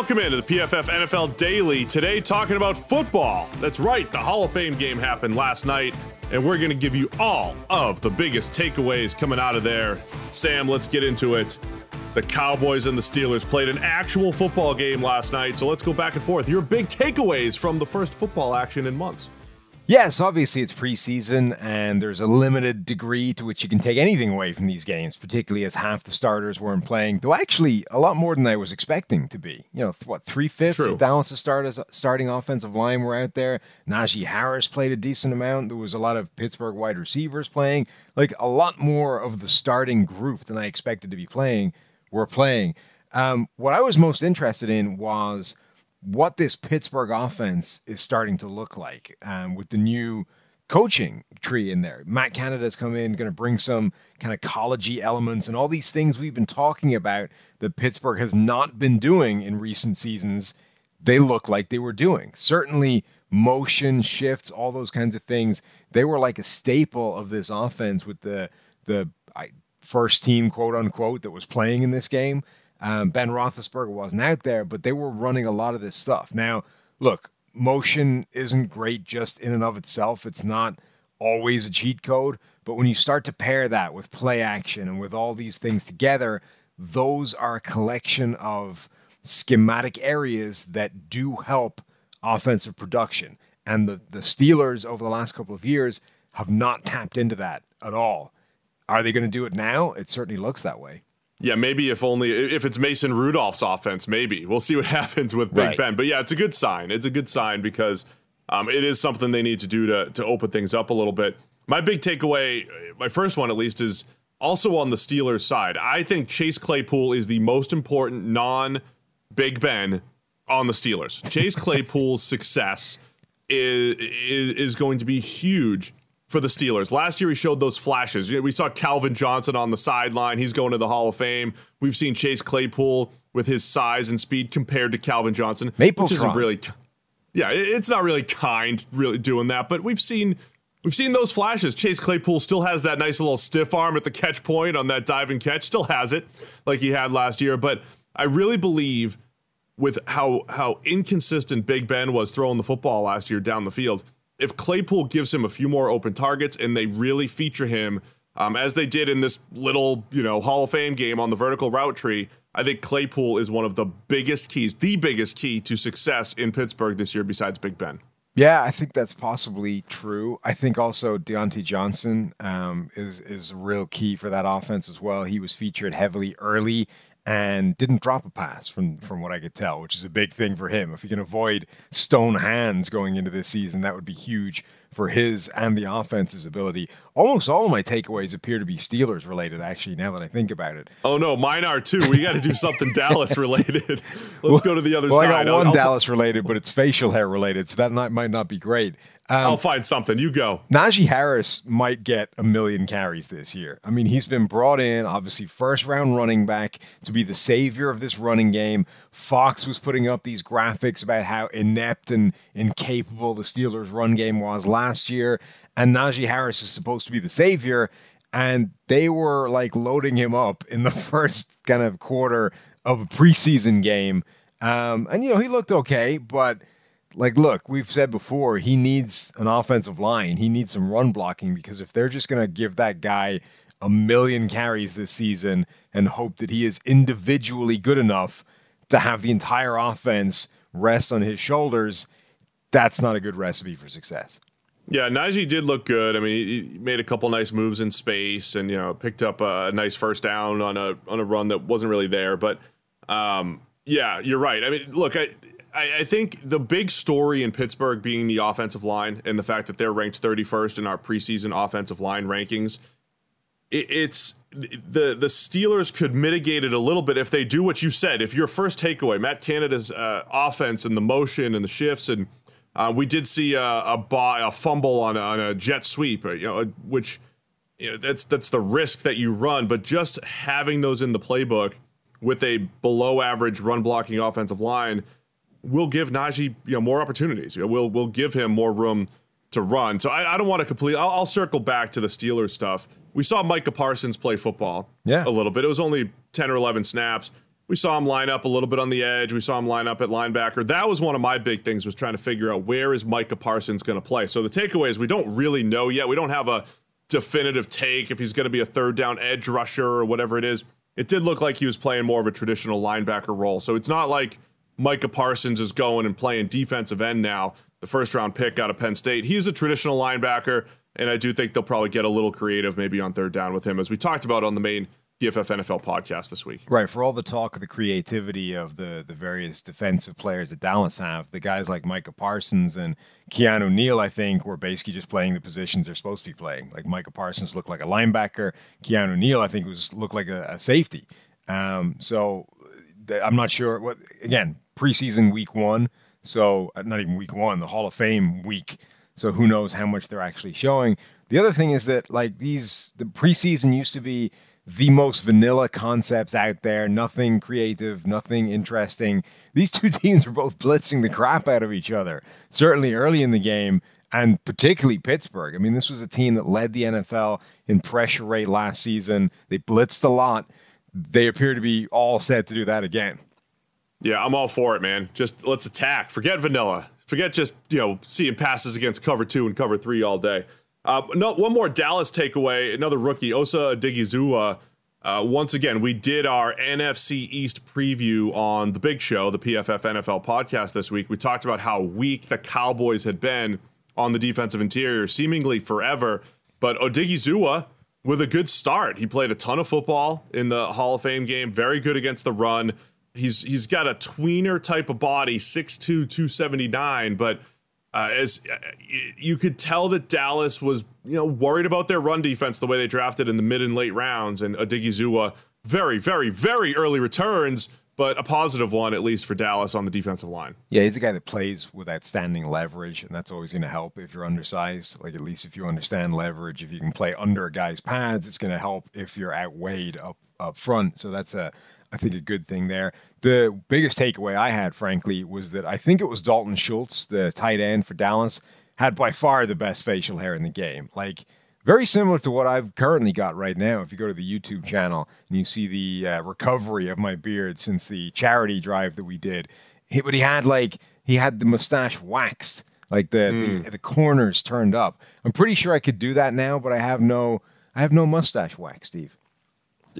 Welcome into the PFF NFL Daily. Today, talking about football. That's right, the Hall of Fame game happened last night, and we're going to give you all of the biggest takeaways coming out of there. Sam, let's get into it. The Cowboys and the Steelers played an actual football game last night, so let's go back and forth. Your big takeaways from the first football action in months. Yes, obviously it's preseason, and there's a limited degree to which you can take anything away from these games, particularly as half the starters weren't playing. Though actually, a lot more than I was expecting to be. You know, what three fifths of Dallas' starters, starting offensive line were out there. Najee Harris played a decent amount. There was a lot of Pittsburgh wide receivers playing. Like a lot more of the starting group than I expected to be playing were playing. Um, what I was most interested in was what this Pittsburgh offense is starting to look like um, with the new coaching tree in there. Matt Canada's come in, going to bring some kind of collegey elements and all these things we've been talking about that Pittsburgh has not been doing in recent seasons. They look like they were doing. Certainly, motion shifts, all those kinds of things. They were like a staple of this offense with the the first team, quote unquote, that was playing in this game. Um, ben Roethlisberger wasn't out there, but they were running a lot of this stuff. Now, look, motion isn't great just in and of itself. It's not always a cheat code, but when you start to pair that with play action and with all these things together, those are a collection of schematic areas that do help offensive production. And the, the Steelers over the last couple of years have not tapped into that at all. Are they going to do it now? It certainly looks that way. Yeah, maybe if only if it's Mason Rudolph's offense, maybe we'll see what happens with Big right. Ben. But yeah, it's a good sign. It's a good sign because um, it is something they need to do to to open things up a little bit. My big takeaway, my first one at least, is also on the Steelers side. I think Chase Claypool is the most important non Big Ben on the Steelers. Chase Claypool's success is, is is going to be huge for the Steelers. Last year, he showed those flashes. We saw Calvin Johnson on the sideline. He's going to the Hall of Fame. We've seen Chase Claypool with his size and speed compared to Calvin Johnson, Maple which isn't really. Yeah, it's not really kind, really doing that. But we've seen we've seen those flashes. Chase Claypool still has that nice little stiff arm at the catch point on that diving catch. Still has it, like he had last year. But I really believe with how how inconsistent Big Ben was throwing the football last year down the field if Claypool gives him a few more open targets and they really feature him um, as they did in this little, you know, Hall of Fame game on the vertical route tree, I think Claypool is one of the biggest keys, the biggest key to success in Pittsburgh this year besides Big Ben. Yeah, I think that's possibly true. I think also Diontae Johnson um, is is a real key for that offense as well. He was featured heavily early and didn't drop a pass from from what I could tell, which is a big thing for him. If he can avoid stone hands going into this season, that would be huge for his and the offense's ability. Almost all of my takeaways appear to be Steelers related, actually, now that I think about it. Oh, no, mine are too. We got to do something Dallas related. Let's well, go to the other well, side. I got one I'll, Dallas related, but it's facial hair related, so that not, might not be great. Um, I'll find something. You go. Najee Harris might get a million carries this year. I mean, he's been brought in, obviously, first round running back to be the savior of this running game. Fox was putting up these graphics about how inept and incapable the Steelers' run game was last year. And Najee Harris is supposed to be the savior. And they were like loading him up in the first kind of quarter of a preseason game. Um, and, you know, he looked okay, but like, look, we've said before, he needs an offensive line. He needs some run blocking because if they're just going to give that guy a million carries this season and hope that he is individually good enough to have the entire offense rest on his shoulders, that's not a good recipe for success. Yeah, Najee did look good. I mean, he made a couple nice moves in space, and you know, picked up a nice first down on a on a run that wasn't really there. But um, yeah, you're right. I mean, look, I, I, I, think the big story in Pittsburgh being the offensive line and the fact that they're ranked 31st in our preseason offensive line rankings. It, it's the the Steelers could mitigate it a little bit if they do what you said. If your first takeaway, Matt Canada's uh, offense and the motion and the shifts, and uh, we did see a, a, a fumble on a, on a jet sweep, uh, you know, which you know, that's that's the risk that you run. But just having those in the playbook with a below average run blocking offensive line will give Najee you know more opportunities. You know, we'll we'll give him more room to run. So I, I don't want to complete. I'll, I'll, circle back to the Steelers stuff. We saw Micah Parsons play football, yeah. a little bit. It was only ten or eleven snaps, we saw him line up a little bit on the edge. We saw him line up at linebacker. That was one of my big things was trying to figure out where is Micah Parsons going to play. So the takeaway is we don't really know yet. We don't have a definitive take if he's going to be a third down edge rusher or whatever it is. It did look like he was playing more of a traditional linebacker role. So it's not like Micah Parsons is going and playing defensive end now, the first round pick out of Penn State. He's a traditional linebacker, and I do think they'll probably get a little creative maybe on third down with him, as we talked about on the main PFF NFL podcast this week. Right. For all the talk of the creativity of the the various defensive players that Dallas have, the guys like Micah Parsons and Keanu Neal, I think, were basically just playing the positions they're supposed to be playing. Like Micah Parsons looked like a linebacker. Keanu Neal, I think, was looked like a, a safety. Um, so I'm not sure what again, preseason week one. So uh, not even week one, the Hall of Fame week. So who knows how much they're actually showing. The other thing is that like these the preseason used to be the most vanilla concepts out there, nothing creative, nothing interesting. These two teams were both blitzing the crap out of each other, certainly early in the game, and particularly Pittsburgh. I mean, this was a team that led the NFL in pressure rate last season. They blitzed a lot. They appear to be all set to do that again. Yeah, I'm all for it, man. Just let's attack. Forget vanilla. Forget just, you know, seeing passes against cover two and cover three all day. Uh, no, one more Dallas takeaway. Another rookie, Osa Odighizuwa. Uh, once again, we did our NFC East preview on the big show, the PFF NFL podcast this week. We talked about how weak the Cowboys had been on the defensive interior, seemingly forever. But Odighizuwa with a good start. He played a ton of football in the Hall of Fame game, very good against the run. He's he's got a tweener type of body, 6'2", 279, but uh, as uh, you could tell that Dallas was, you know, worried about their run defense the way they drafted in the mid and late rounds, and Odighizuwa very, very, very early returns, but a positive one at least for Dallas on the defensive line. Yeah, he's a guy that plays with outstanding leverage, and that's always going to help if you're undersized. Like at least if you understand leverage, if you can play under a guy's pads, it's going to help if you're outweighed up up front. So that's a I think a good thing there. The biggest takeaway I had, frankly, was that I think it was Dalton Schultz, the tight end for Dallas, had by far the best facial hair in the game. Like very similar to what I've currently got right now. If you go to the YouTube channel and you see the uh, recovery of my beard since the charity drive that we did, he, but he had like he had the mustache waxed, like the, mm. the the corners turned up. I'm pretty sure I could do that now, but I have no I have no mustache wax, Steve.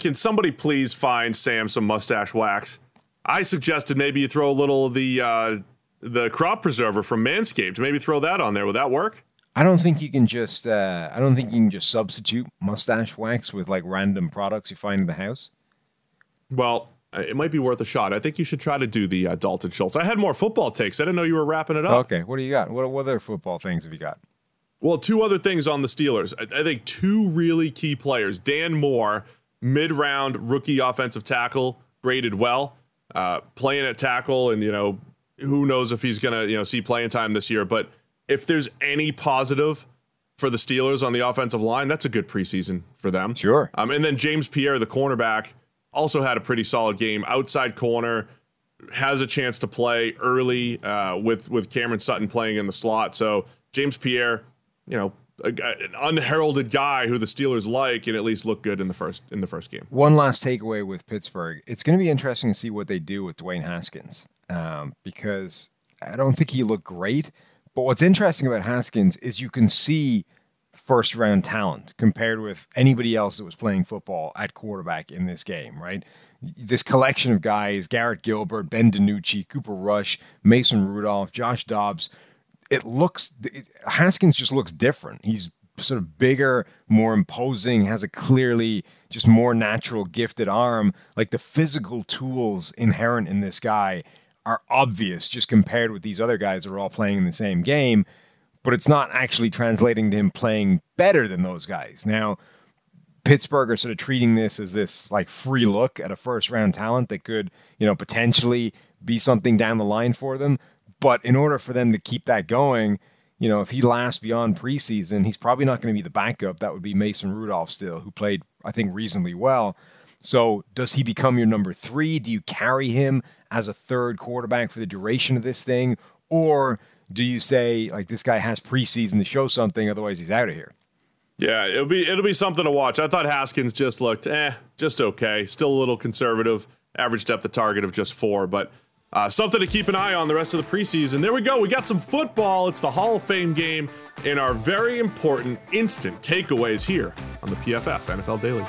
Can somebody please find Sam some mustache wax? I suggested maybe you throw a little of the uh, the crop preserver from Manscaped. Maybe throw that on there. Would that work? I don't think you can just. Uh, I don't think you can just substitute mustache wax with like random products you find in the house. Well, uh, it might be worth a shot. I think you should try to do the uh, Dalton Schultz. I had more football takes. I didn't know you were wrapping it up. Okay, what do you got? What, what other football things have you got? Well, two other things on the Steelers. I, I think two really key players. Dan Moore mid round rookie offensive tackle, graded well, uh, playing at tackle, and you know who knows if he's gonna you know see playing time this year. But if there's any positive for the Steelers on the offensive line, that's a good preseason for them. Sure. Um, and then James Pierre, the cornerback, also had a pretty solid game. Outside corner has a chance to play early uh, with with Cameron Sutton playing in the slot. So James Pierre, you know, a, an unheralded guy who the Steelers like and at least look good in the first in the first game. One last takeaway with Pittsburgh: it's going to be interesting to see what they do with Dwayne Haskins um, because I don't think he looked great. But what's interesting about Haskins is you can see first round talent compared with anybody else that was playing football at quarterback in this game, right? This collection of guys Garrett Gilbert, Ben DiNucci, Cooper Rush, Mason Rudolph, Josh Dobbs it looks it, Haskins just looks different. He's sort of bigger, more imposing, has a clearly just more natural gifted arm. Like the physical tools inherent in this guy are obvious just compared with these other guys that are all playing in the same game, but it's not actually translating to him playing better than those guys. Now, Pittsburgh are sort of treating this as this like free look at a first round talent that could, you know, potentially be something down the line for them. But in order for them to keep that going, you know, if he lasts beyond preseason, he's probably not going to be the backup. That would be Mason Rudolph still, who played, I think, reasonably well. So does he become your number three? Do you carry him as a third quarterback for the duration of this thing? Or do you say, like, this guy has preseason to show something, otherwise he's out of here? Yeah, it'll be it'll be something to watch. I thought Haskins just looked eh, just okay. Still a little conservative average depth of target of just four. But uh, something to keep an eye on the rest of the preseason. There we go. We got some football. It's the Hall of Fame game in our very important instant takeaways here on the PFF NFL Daily.